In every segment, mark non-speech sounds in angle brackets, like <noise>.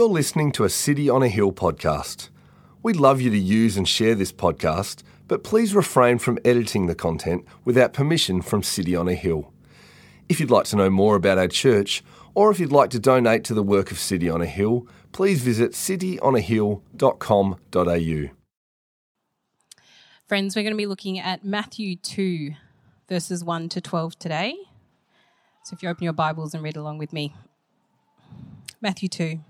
You're listening to a City on a Hill podcast. We'd love you to use and share this podcast, but please refrain from editing the content without permission from City on a Hill. If you'd like to know more about our church, or if you'd like to donate to the work of City on a Hill, please visit cityonahill.com.au. Friends, we're going to be looking at Matthew 2, verses 1 to 12 today. So if you open your Bibles and read along with me. Matthew 2.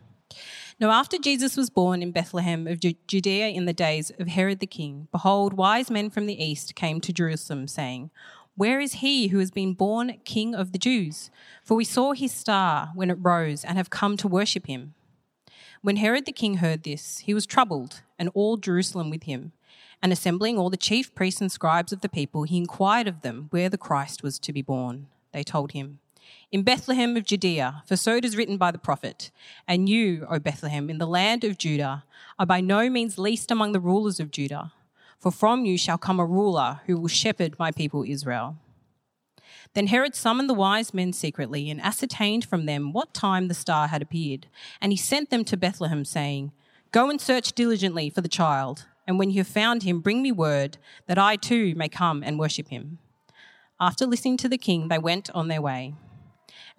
Now, after Jesus was born in Bethlehem of Judea in the days of Herod the king, behold, wise men from the east came to Jerusalem, saying, Where is he who has been born king of the Jews? For we saw his star when it rose and have come to worship him. When Herod the king heard this, he was troubled, and all Jerusalem with him. And assembling all the chief priests and scribes of the people, he inquired of them where the Christ was to be born. They told him, in Bethlehem of Judea, for so it is written by the prophet, And you, O Bethlehem, in the land of Judah, are by no means least among the rulers of Judah, for from you shall come a ruler who will shepherd my people Israel. Then Herod summoned the wise men secretly and ascertained from them what time the star had appeared. And he sent them to Bethlehem, saying, Go and search diligently for the child, and when you have found him, bring me word that I too may come and worship him. After listening to the king, they went on their way.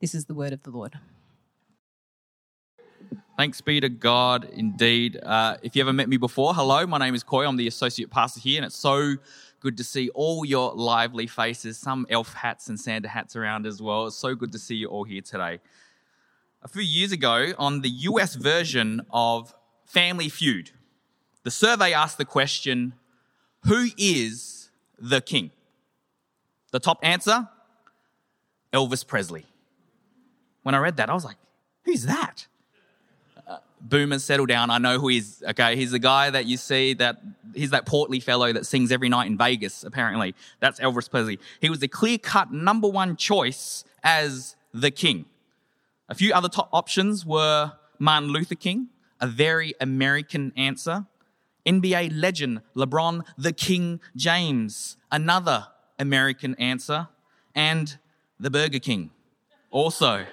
This is the word of the Lord. Thanks be to God indeed. Uh, if you haven't met me before, hello, my name is Coy. I'm the associate pastor here, and it's so good to see all your lively faces, some elf hats and Santa hats around as well. It's so good to see you all here today. A few years ago, on the US version of Family Feud, the survey asked the question Who is the king? The top answer Elvis Presley. When I read that, I was like, who's that? Uh, boomers, settle down. I know who he's. Okay, he's the guy that you see that he's that portly fellow that sings every night in Vegas. Apparently, that's Elvis Presley. He was the clear-cut number one choice as the king. A few other top options were Martin Luther King, a very American answer. NBA legend LeBron the King James, another American answer, and the Burger King, also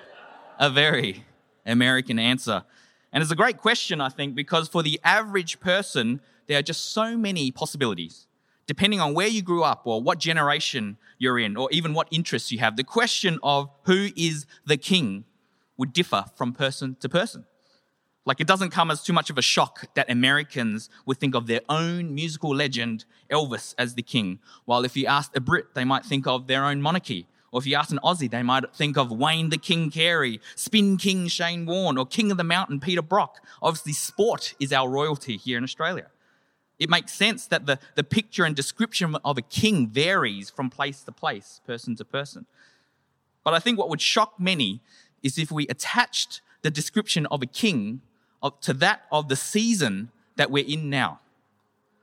a very American answer. And it's a great question, I think, because for the average person, there are just so many possibilities. Depending on where you grew up or what generation you're in, or even what interests you have, the question of who is the king would differ from person to person. Like it doesn't come as too much of a shock that Americans would think of their own musical legend, Elvis, as the king. While if you asked a Brit, they might think of their own monarchy or if you ask an Aussie, they might think of Wayne the King Carey, Spin King Shane Warne, or King of the Mountain Peter Brock. Obviously, sport is our royalty here in Australia. It makes sense that the, the picture and description of a king varies from place to place, person to person. But I think what would shock many is if we attached the description of a king to that of the season that we're in now.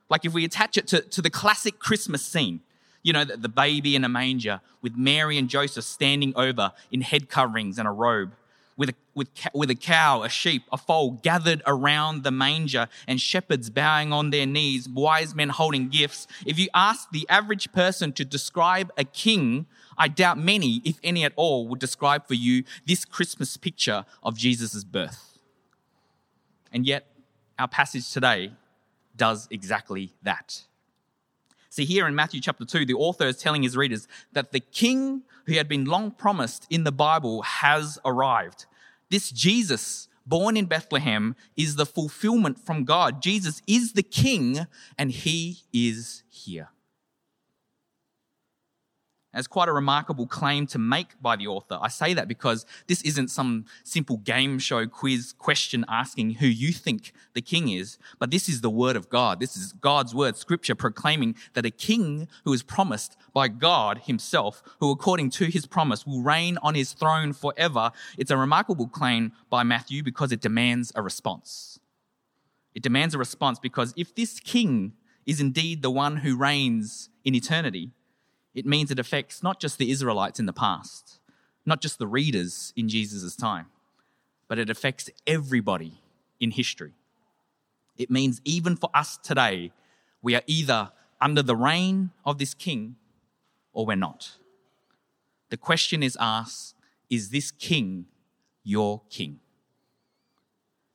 Like if we attach it to, to the classic Christmas scene, you know, the, the baby in a manger with Mary and Joseph standing over in head coverings and a robe, with a, with, with a cow, a sheep, a foal gathered around the manger, and shepherds bowing on their knees, wise men holding gifts. If you ask the average person to describe a king, I doubt many, if any at all, would describe for you this Christmas picture of Jesus' birth. And yet, our passage today does exactly that. See, here in Matthew chapter 2, the author is telling his readers that the king who had been long promised in the Bible has arrived. This Jesus, born in Bethlehem, is the fulfillment from God. Jesus is the king, and he is here. It's quite a remarkable claim to make by the author. I say that because this isn't some simple game show quiz question asking who you think the king is, but this is the word of God. This is God's word, scripture proclaiming that a king who is promised by God himself, who according to his promise will reign on his throne forever. It's a remarkable claim by Matthew because it demands a response. It demands a response because if this king is indeed the one who reigns in eternity, it means it affects not just the Israelites in the past, not just the readers in Jesus' time, but it affects everybody in history. It means even for us today, we are either under the reign of this king or we're not. The question is asked is this king your king?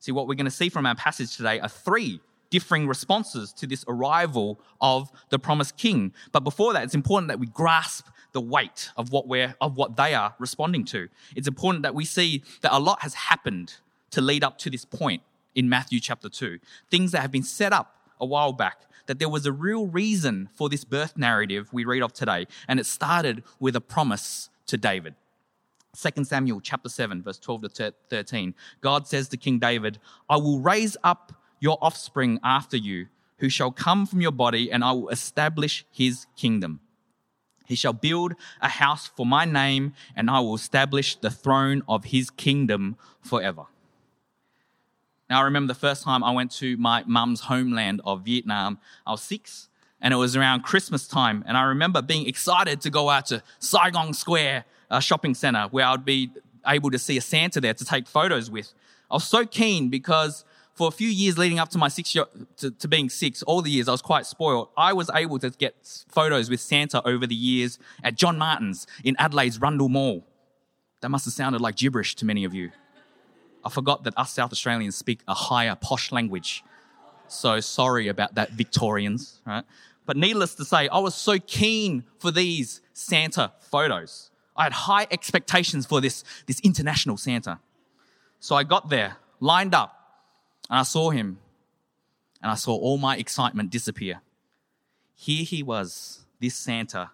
See, what we're going to see from our passage today are three differing responses to this arrival of the promised king. But before that, it's important that we grasp the weight of what we're of what they are responding to. It's important that we see that a lot has happened to lead up to this point in Matthew chapter 2. Things that have been set up a while back, that there was a real reason for this birth narrative we read of today, and it started with a promise to David. 2 Samuel chapter 7 verse 12 to 13. God says to King David, "I will raise up your offspring after you, who shall come from your body, and I will establish his kingdom. He shall build a house for my name, and I will establish the throne of his kingdom forever. Now, I remember the first time I went to my mum's homeland of Vietnam. I was six, and it was around Christmas time. And I remember being excited to go out to Saigon Square uh, shopping center where I'd be able to see a Santa there to take photos with. I was so keen because for a few years leading up to my six year, to, to, being six, all the years I was quite spoiled. I was able to get photos with Santa over the years at John Martin's in Adelaide's Rundle Mall. That must have sounded like gibberish to many of you. I forgot that us South Australians speak a higher posh language. So sorry about that, Victorians, right? But needless to say, I was so keen for these Santa photos. I had high expectations for this, this international Santa. So I got there, lined up, and I saw him, and I saw all my excitement disappear. Here he was, this Santa,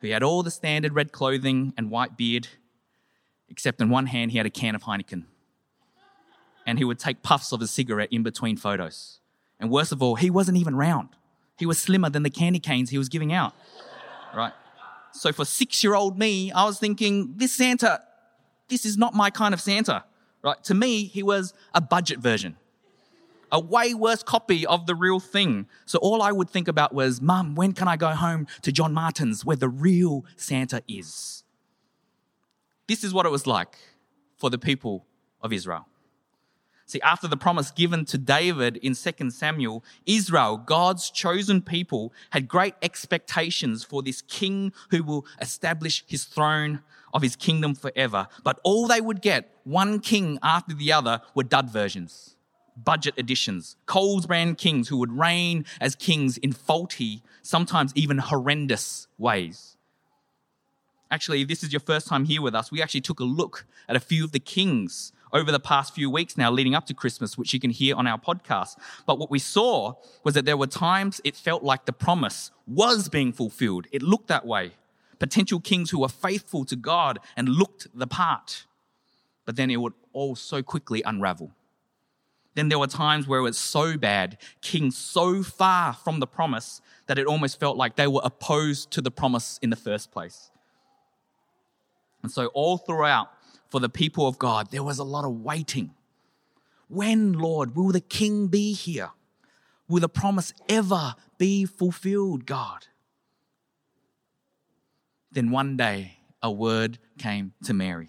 who had all the standard red clothing and white beard, except in one hand he had a can of Heineken. And he would take puffs of a cigarette in between photos. And worst of all, he wasn't even round. He was slimmer than the candy canes he was giving out. Right? So for six year old me, I was thinking, this Santa, this is not my kind of Santa. Right? To me, he was a budget version a way worse copy of the real thing. So all I would think about was, Mum, when can I go home to John Martin's where the real Santa is? This is what it was like for the people of Israel. See, after the promise given to David in 2 Samuel, Israel, God's chosen people, had great expectations for this king who will establish his throne of his kingdom forever. But all they would get, one king after the other, were dud versions budget editions, Coles brand kings who would reign as kings in faulty, sometimes even horrendous ways. Actually, if this is your first time here with us, we actually took a look at a few of the kings over the past few weeks now leading up to Christmas, which you can hear on our podcast. But what we saw was that there were times it felt like the promise was being fulfilled. It looked that way. Potential kings who were faithful to God and looked the part. But then it would all so quickly unravel. Then there were times where it was so bad, King so far from the promise that it almost felt like they were opposed to the promise in the first place. And so, all throughout, for the people of God, there was a lot of waiting. When, Lord, will the king be here? Will the promise ever be fulfilled, God? Then one day, a word came to Mary.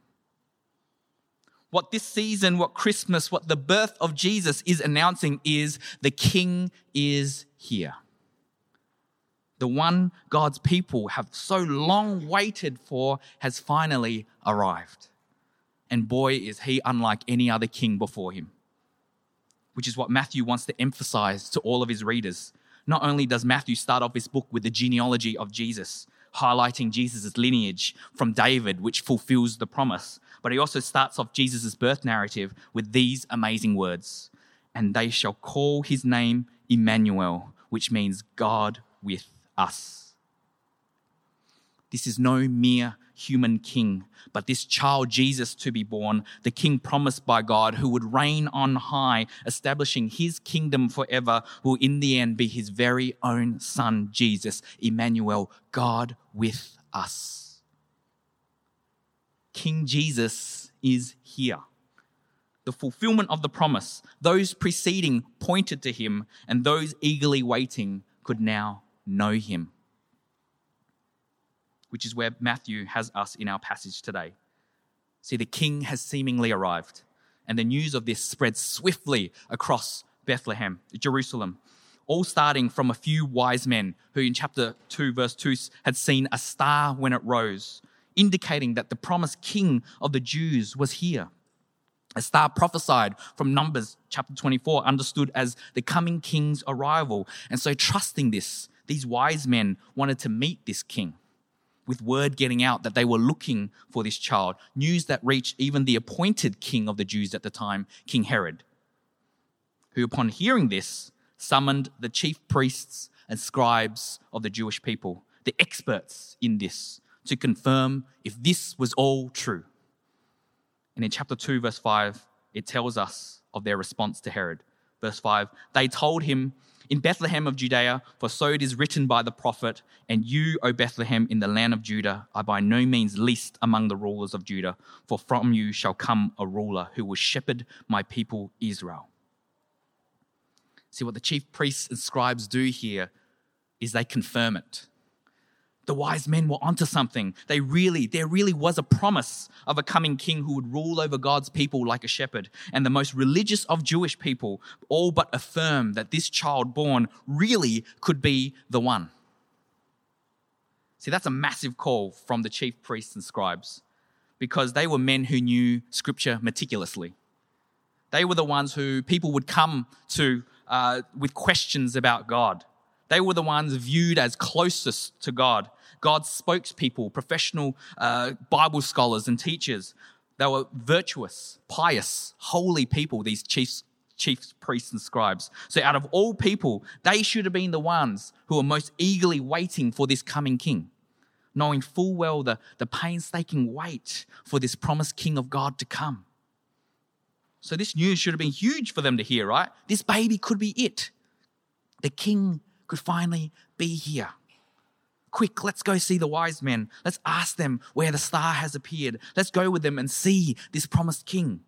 what this season, what Christmas, what the birth of Jesus is announcing is the King is here. The one God's people have so long waited for has finally arrived. And boy, is he unlike any other king before him, which is what Matthew wants to emphasize to all of his readers. Not only does Matthew start off his book with the genealogy of Jesus, highlighting Jesus' lineage from David, which fulfills the promise, but he also starts off Jesus' birth narrative with these amazing words And they shall call his name Emmanuel, which means God with us. This is no mere human king, but this child Jesus to be born, the king promised by God who would reign on high, establishing his kingdom forever, will in the end be his very own son, Jesus, Emmanuel, God with us. King Jesus is here. The fulfillment of the promise, those preceding pointed to him, and those eagerly waiting could now know him which is where Matthew has us in our passage today. See, the king has seemingly arrived, and the news of this spreads swiftly across Bethlehem, Jerusalem, all starting from a few wise men who, in chapter 2, verse 2, had seen a star when it rose, indicating that the promised king of the Jews was here. A star prophesied from Numbers chapter 24, understood as the coming king's arrival. And so, trusting this, these wise men wanted to meet this king with word getting out that they were looking for this child, news that reached even the appointed king of the Jews at the time, King Herod, who, upon hearing this, summoned the chief priests and scribes of the Jewish people, the experts in this, to confirm if this was all true. And in chapter 2, verse 5, it tells us of their response to Herod. Verse 5 They told him, in Bethlehem of Judea, for so it is written by the prophet, And you, O Bethlehem, in the land of Judah, are by no means least among the rulers of Judah, for from you shall come a ruler who will shepherd my people Israel. See, what the chief priests and scribes do here is they confirm it the wise men were onto something. They really, there really was a promise of a coming king who would rule over God's people like a shepherd. And the most religious of Jewish people all but affirm that this child born really could be the one. See, that's a massive call from the chief priests and scribes because they were men who knew scripture meticulously. They were the ones who people would come to uh, with questions about God. They were the ones viewed as closest to God, God's spokespeople, professional uh, Bible scholars and teachers. They were virtuous, pious, holy people, these chiefs, chief priests and scribes. So, out of all people, they should have been the ones who were most eagerly waiting for this coming king, knowing full well the, the painstaking wait for this promised king of God to come. So, this news should have been huge for them to hear, right? This baby could be it. The king could finally be here. Quick, let's go see the wise men. Let's ask them where the star has appeared. Let's go with them and see this promised king.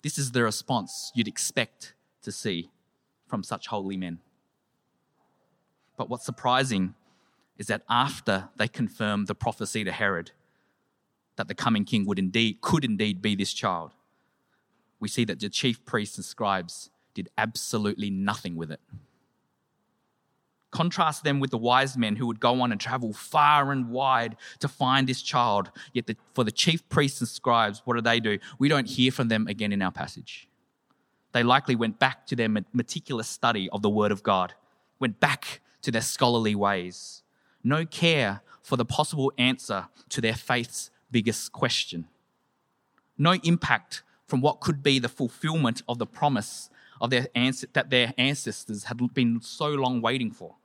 This is the response you'd expect to see from such holy men. But what's surprising is that after they confirmed the prophecy to Herod that the coming king would indeed could indeed be this child, we see that the chief priests and scribes did absolutely nothing with it. Contrast them with the wise men who would go on and travel far and wide to find this child. Yet, the, for the chief priests and scribes, what do they do? We don't hear from them again in our passage. They likely went back to their meticulous study of the Word of God, went back to their scholarly ways. No care for the possible answer to their faith's biggest question. No impact from what could be the fulfillment of the promise of their that their ancestors had been so long waiting for.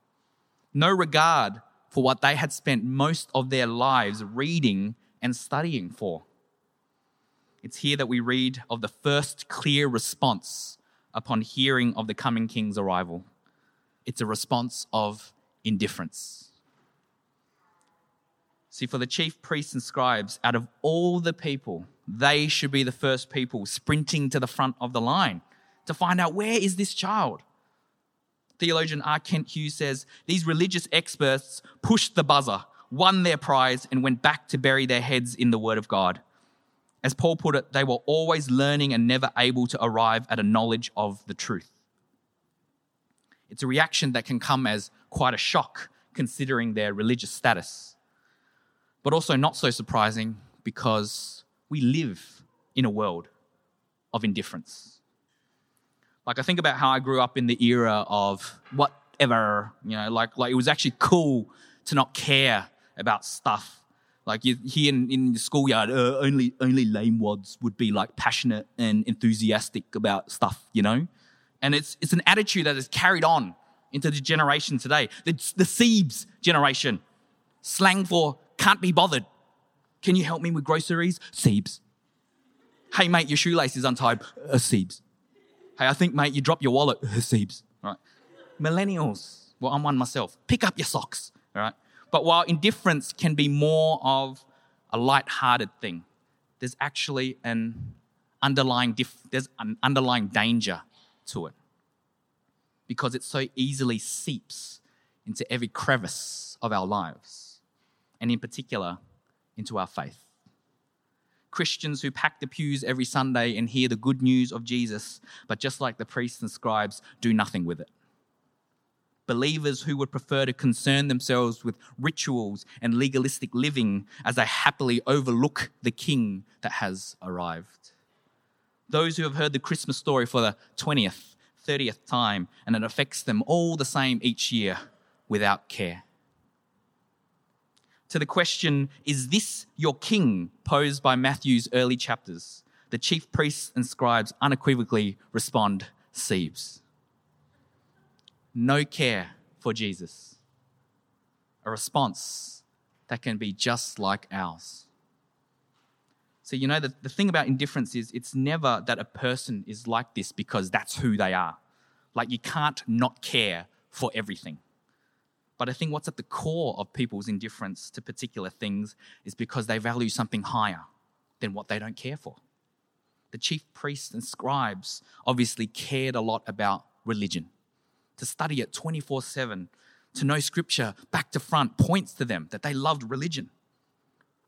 No regard for what they had spent most of their lives reading and studying for. It's here that we read of the first clear response upon hearing of the coming king's arrival. It's a response of indifference. See, for the chief priests and scribes, out of all the people, they should be the first people sprinting to the front of the line to find out where is this child. Theologian R. Kent Hughes says these religious experts pushed the buzzer, won their prize, and went back to bury their heads in the Word of God. As Paul put it, they were always learning and never able to arrive at a knowledge of the truth. It's a reaction that can come as quite a shock considering their religious status, but also not so surprising because we live in a world of indifference. Like, I think about how I grew up in the era of whatever, you know, like, like it was actually cool to not care about stuff. Like you, here in, in the schoolyard, uh, only only lame wads would be like passionate and enthusiastic about stuff, you know. And it's it's an attitude that is carried on into the generation today. The, the Siebes generation, slang for can't be bothered. Can you help me with groceries? Siebes. Hey mate, your shoelace is untied. Uh, Siebes. Hey, I think mate, you dropped your wallet. <laughs> Siebes. Right. Millennials. Well, I'm one myself. Pick up your socks. All right. But while indifference can be more of a light-hearted thing, there's actually an underlying dif- there's an underlying danger to it because it so easily seeps into every crevice of our lives and in particular into our faith christians who pack the pews every sunday and hear the good news of jesus but just like the priests and scribes do nothing with it believers who would prefer to concern themselves with rituals and legalistic living as they happily overlook the king that has arrived. Those who have heard the Christmas story for the 20th, 30th time, and it affects them all the same each year without care. To the question, is this your king, posed by Matthew's early chapters, the chief priests and scribes unequivocally respond, Siebes no care for Jesus. A response that can be just like ours. So, you know, the, the thing about indifference is it's never that a person is like this because that's who they are. Like, you can't not care for everything. But I think what's at the core of people's indifference to particular things is because they value something higher than what they don't care for. The chief priests and scribes obviously cared a lot about religion to study it 24 7, to know scripture back to front, points to them that they loved religion.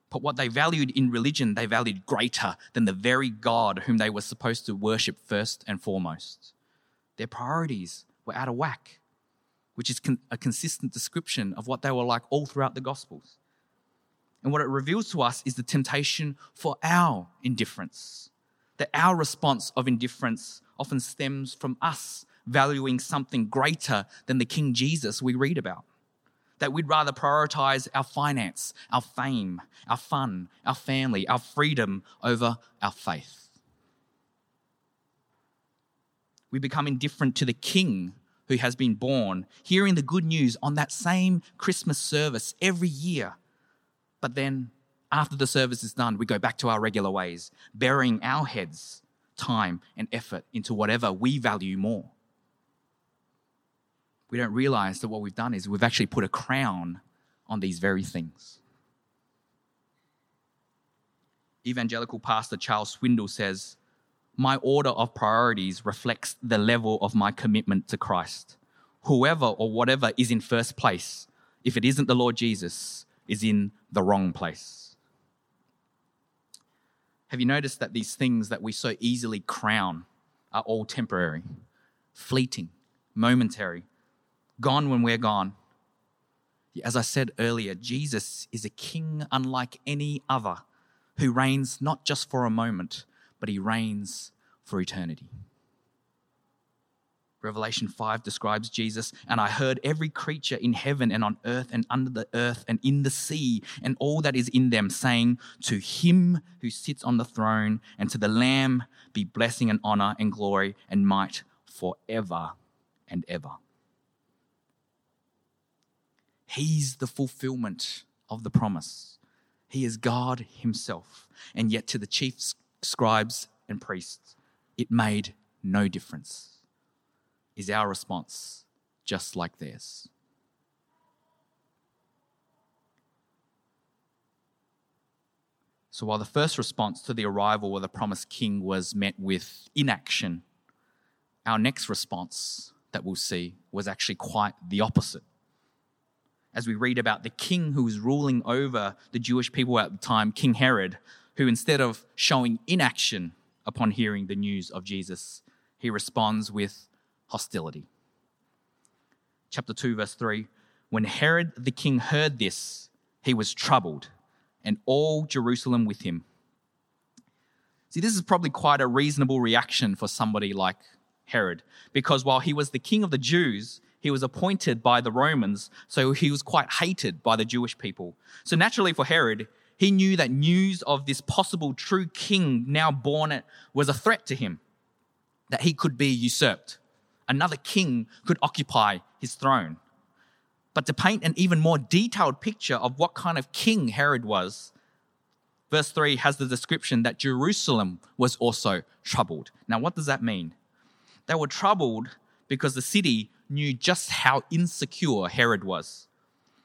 But what they valued in religion, they valued greater than the very God whom they were supposed to worship first and foremost. Their priorities were out of whack, which is a consistent description of what they were like all throughout the Gospels. And what it reveals to us is the temptation for our indifference, that our response of indifference often stems from us valuing something greater than the King Jesus we read about. That we'd rather prioritize our finance, our fame, our fun, our family, our freedom over our faith. We become indifferent to the King who has been born, hearing the good news on that same Christmas service every year. But then, after the service is done, we go back to our regular ways, burying our heads, time, and effort into whatever we value more we don't realize that what we've done is we've actually put a crown on these very things. Evangelical pastor Charles Swindoll says, My order of priorities reflects the level of my commitment to Christ. Whoever or whatever is in first place, if it isn't the Lord Jesus, is in the wrong place. Have you noticed that these things that we so easily crown are all temporary, fleeting, momentary, gone when we're gone. As I said earlier, Jesus is a king unlike any other who reigns not just for a moment, but he reigns for eternity. Revelation 5 describes Jesus, and I heard every creature in heaven and on earth and under the earth and in the sea and all that is in them, saying, To him who sits on the throne and to the Lamb be blessing and honor and glory and might forever and ever. He's the fulfillment of the promise. He is God Himself. And yet, to the chief scribes and priests, it made no difference. Is our response just like theirs? So, while the first response to the arrival of the promised king was met with inaction, our next response that we'll see was actually quite the opposite as we read about the king who was ruling over the Jewish people at the time, King Herod, who instead of showing inaction upon hearing the news of Jesus, he responds with hostility. Chapter 2, verse 3 When Herod the king heard this, he was troubled, and all Jerusalem with him. See, this is probably quite a reasonable reaction for somebody like Herod, because while he was the king of the Jews, he was appointed by the Romans, so he was quite hated by the Jewish people. So naturally, for Herod, he knew that news of this possible true king now born was a threat to him, that he could be usurped. Another king could occupy his throne. But to paint an even more detailed picture of what kind of king Herod was, verse 3 has the description that Jerusalem was also troubled. Now, what does that mean? They were troubled because the city knew just how insecure Herod was.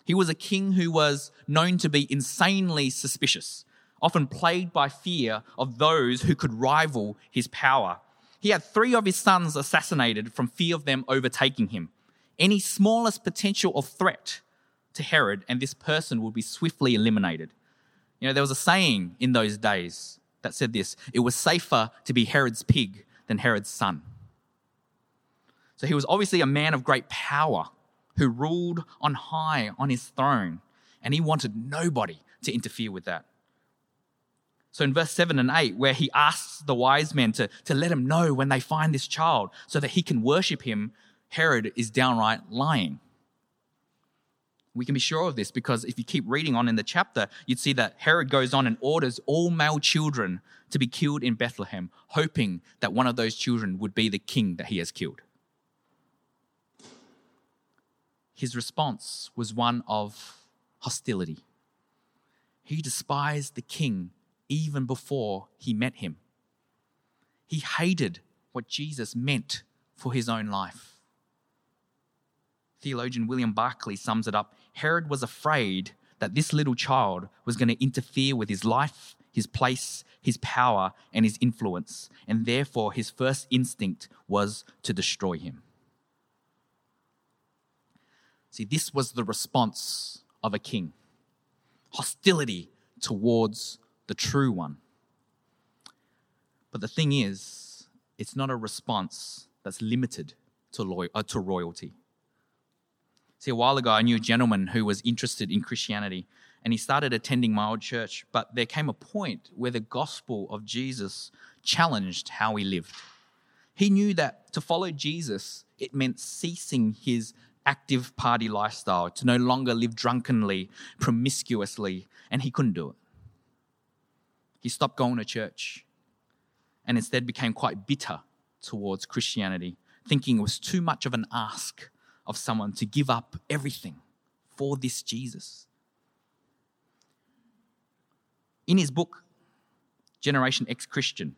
He was a king who was known to be insanely suspicious, often plagued by fear of those who could rival his power. He had three of his sons assassinated from fear of them overtaking him. Any smallest potential of threat to Herod, and this person would be swiftly eliminated. You know, there was a saying in those days that said this it was safer to be Herod's pig than Herod's son. So he was obviously a man of great power who ruled on high on his throne, and he wanted nobody to interfere with that. So in verse 7 and 8, where he asks the wise men to, to let him know when they find this child so that he can worship him, Herod is downright lying. We can be sure of this because if you keep reading on in the chapter, you'd see that Herod goes on and orders all male children to be killed in Bethlehem, hoping that one of those children would be the king that he has killed. His response was one of hostility. He despised the king even before he met him. He hated what Jesus meant for his own life. Theologian William Barclay sums it up Herod was afraid that this little child was going to interfere with his life, his place, his power, and his influence, and therefore his first instinct was to destroy him. See, this was the response of a king hostility towards the true one. But the thing is, it's not a response that's limited to, loy- uh, to royalty. See, a while ago, I knew a gentleman who was interested in Christianity and he started attending my old church. But there came a point where the gospel of Jesus challenged how he lived. He knew that to follow Jesus, it meant ceasing his active party lifestyle, to no longer live drunkenly, promiscuously, and he couldn't do it. He stopped going to church and instead became quite bitter towards Christianity, thinking it was too much of an ask of someone to give up everything for this Jesus. In his book, Generation Ex-Christian,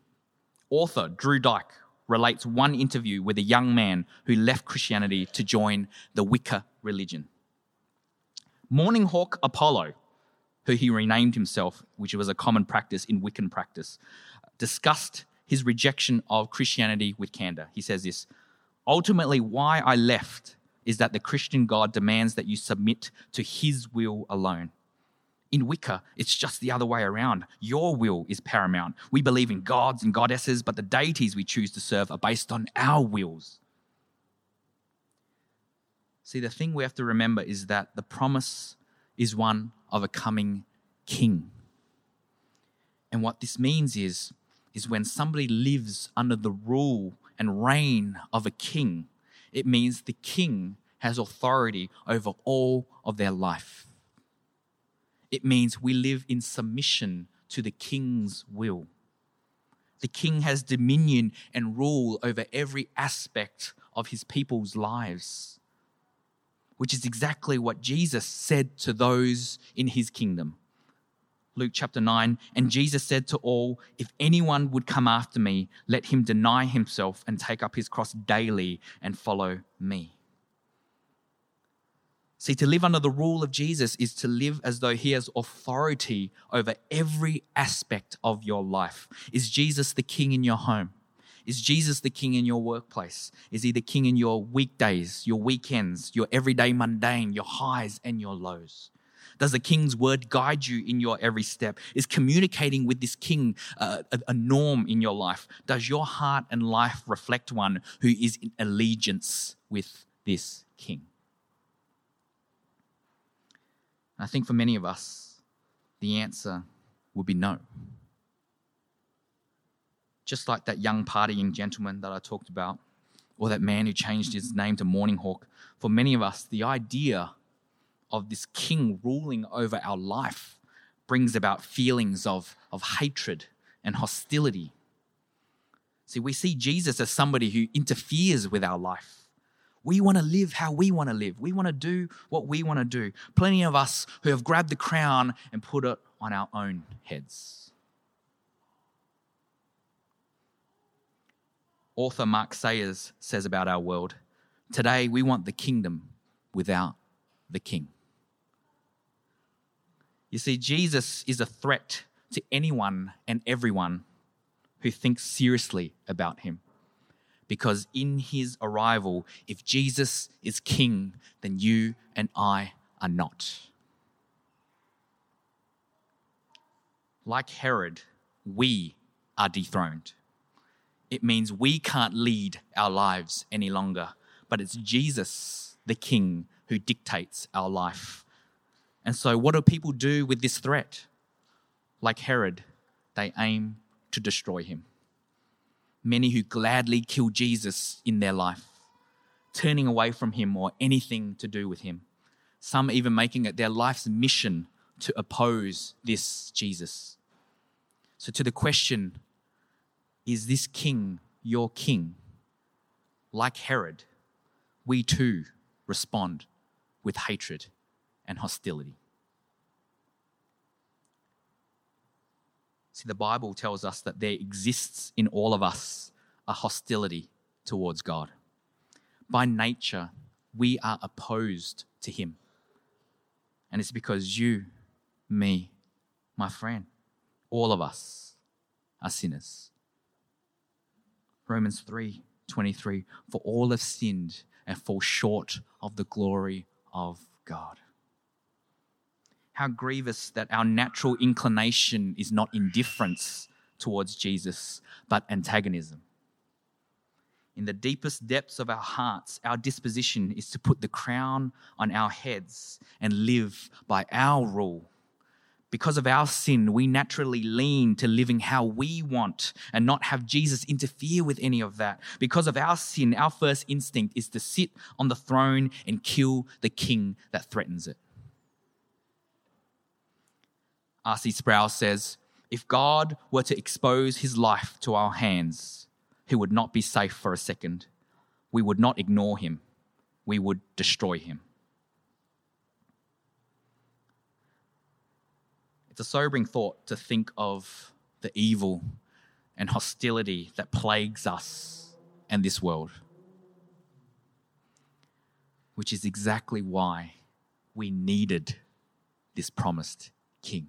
author Drew Dyck relates one interview with a young man who left Christianity to join the Wicca religion. Morning Hawk Apollo, who he renamed himself, which was a common practice in Wiccan practice, discussed his rejection of Christianity with candor. He says this Ultimately, why I left is that the Christian God demands that you submit to his will alone. In Wicca, it's just the other way around. Your will is paramount. We believe in gods and goddesses, but the deities we choose to serve are based on our wills. See, the thing we have to remember is that the promise is one of a coming king. And what this means is, is when somebody lives under the rule and reign of a king, it means the king has authority over all of their life. It means we live in submission to the king's will. The king has dominion and rule over every aspect of his people's lives, which is exactly what Jesus said to those in his kingdom. Luke chapter 9, and Jesus said to all, If anyone would come after me, let him deny himself and take up his cross daily and follow me. See, to live under the rule of Jesus is to live as though he has authority over every aspect of your life. Is Jesus the king in your home? Is Jesus the king in your workplace? Is he the king in your weekdays, your weekends, your everyday mundane, your highs and your lows? Does the king's word guide you in your every step? Is communicating with this king uh, a, a norm in your life? Does your heart and life reflect one who is in allegiance with this king? I think for many of us, the answer would be no. Just like that young partying gentleman that I talked about, or that man who changed his name to Morning Hawk, for many of us, the idea of this king ruling over our life brings about feelings of, of hatred and hostility. See, we see Jesus as somebody who interferes with our life. We want to live how we want to live. We want to do what we want to do. Plenty of us who have grabbed the crown and put it on our own heads. Author Mark Sayers says about our world today we want the kingdom without the king. You see, Jesus is a threat to anyone and everyone who thinks seriously about him. Because in his arrival, if Jesus is king, then you and I are not. Like Herod, we are dethroned. It means we can't lead our lives any longer, but it's Jesus, the king, who dictates our life. And so, what do people do with this threat? Like Herod, they aim to destroy him many who gladly kill Jesus in their life, turning away from him or anything to do with him. Some even making it their life's mission to oppose this Jesus. So, to the question, is this king your king? Like Herod, we too respond with hatred and hostility. See, the Bible tells us that there exists in all of us a hostility towards God. By nature, we are opposed to Him. And it's because you, me, my friend, all of us are sinners. Romans 3 23, for all have sinned and fall short of the glory of God how grievous that our natural inclination is not indifference towards Jesus, but antagonism. In the deepest depths of our hearts, our disposition is to put the crown on our heads and live by our rule. Because of our sin, we naturally lean to living how we want and not have Jesus interfere with any of that. Because of our sin, our first instinct is to sit on the throne and kill the king that threatens it. R.C. Sproul says, if God were to expose his life to our hands, he would not be safe for a second. We would not ignore him, we would destroy him. It's a sobering thought to think of the evil and hostility that plagues us and this world, which is exactly why we needed this promised king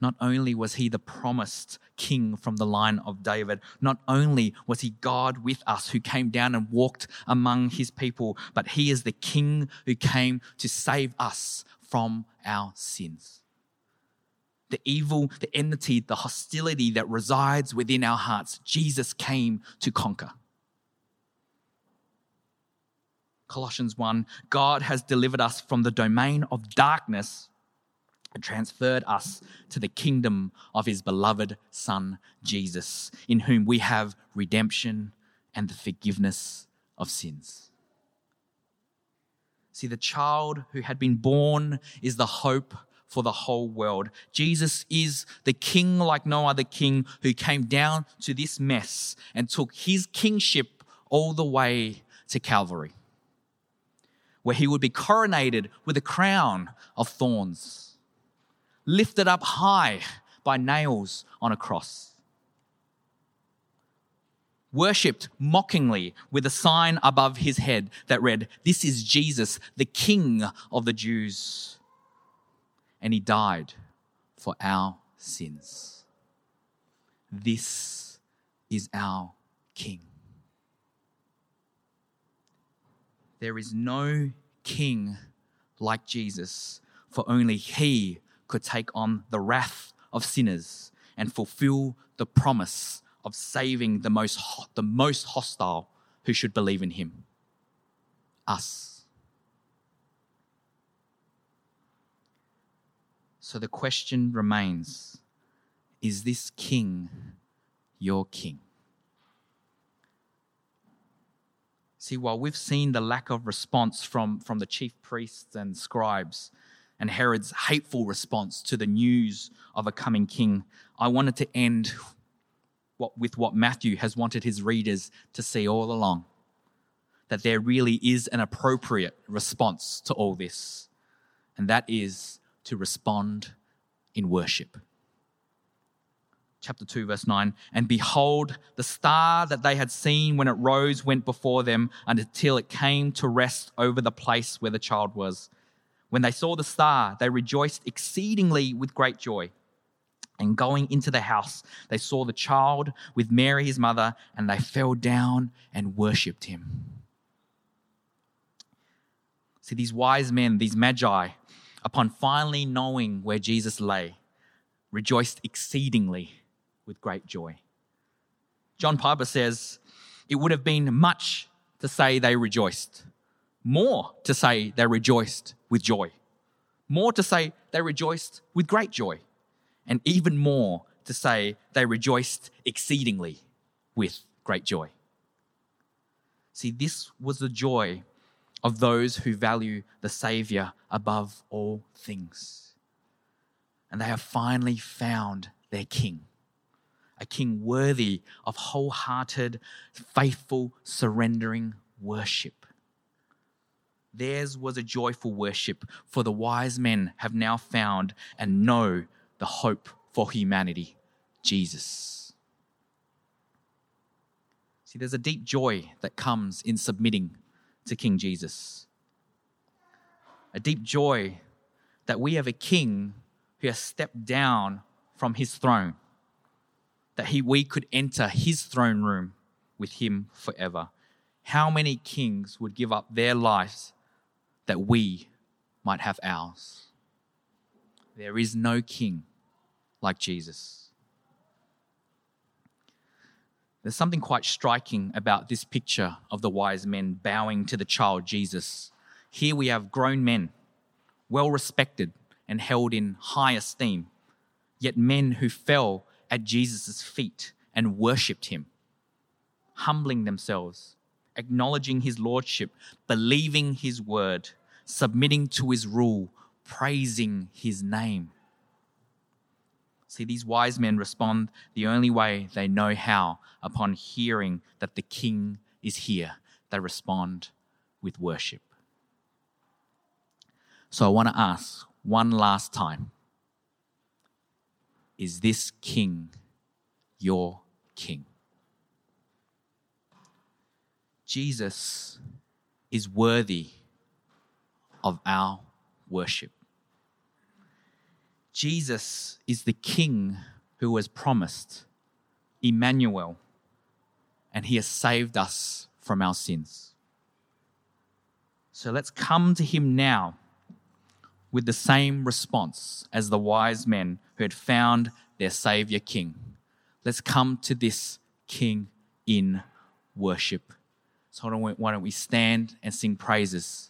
Not only was he the promised king from the line of David, not only was he God with us who came down and walked among his people, but he is the king who came to save us from our sins. The evil, the enmity, the hostility that resides within our hearts, Jesus came to conquer. Colossians 1 God has delivered us from the domain of darkness transferred us to the kingdom of his beloved Son, Jesus, in whom we have redemption and the forgiveness of sins. See, the child who had been born is the hope for the whole world. Jesus is the king like no other king who came down to this mess and took his kingship all the way to Calvary, where he would be coronated with a crown of thorns lifted up high by nails on a cross. Worshipped mockingly with a sign above his head that read, This is Jesus, the King of the Jews. And he died for our sins. This is our King. There is no king like Jesus, for only he could take on the wrath of sinners and fulfill the promise of saving the most, the most hostile who should believe in him us. So the question remains is this king your king? See, while we've seen the lack of response from, from the chief priests and scribes and Herod's hateful response to the news of a coming king, I wanted to end what, with what Matthew has wanted his readers to see all along that there really is an appropriate response to all this, and that is to respond in worship. Chapter 2, verse 9 And behold, the star that they had seen when it rose went before them until it came to rest over the place where the child was. When they saw the star, they rejoiced exceedingly with great joy. And going into the house, they saw the child with Mary, his mother, and they fell down and worshipped him. See, these wise men, these magi, upon finally knowing where Jesus lay, rejoiced exceedingly with great joy. John Piper says, It would have been much to say they rejoiced, more to say they rejoiced with joy, more to say they rejoiced with great joy and even more to say they rejoiced exceedingly with great joy. See, this was the joy of those who value the Savior above all things. And they have finally found their King, a King worthy of wholehearted, faithful, surrendering worship. Theirs was a joyful worship, for the wise men have now found and know the hope for humanity, Jesus. See, there's a deep joy that comes in submitting to King Jesus. A deep joy that we have a king who has stepped down from his throne, that he, we could enter his throne room with him forever. How many kings would give up their lives that we might have ours? There is no king like Jesus. There's something quite striking about this picture of the wise men bowing to the child Jesus. Here we have grown men, well respected and held in high esteem, yet men who fell at Jesus' feet and worshipped him, humbling themselves, acknowledging his lordship, believing his word, submitting to his rule, praising his name. See, these wise men respond the only way they know how upon hearing that the king is here. They respond with worship. So I want to ask one last time Is this king your king? Jesus is worthy of our worship. Jesus is the King who was promised, Emmanuel, and he has saved us from our sins. So let's come to him now with the same response as the wise men who had found their Savior King. Let's come to this King in worship. So why don't we stand and sing praises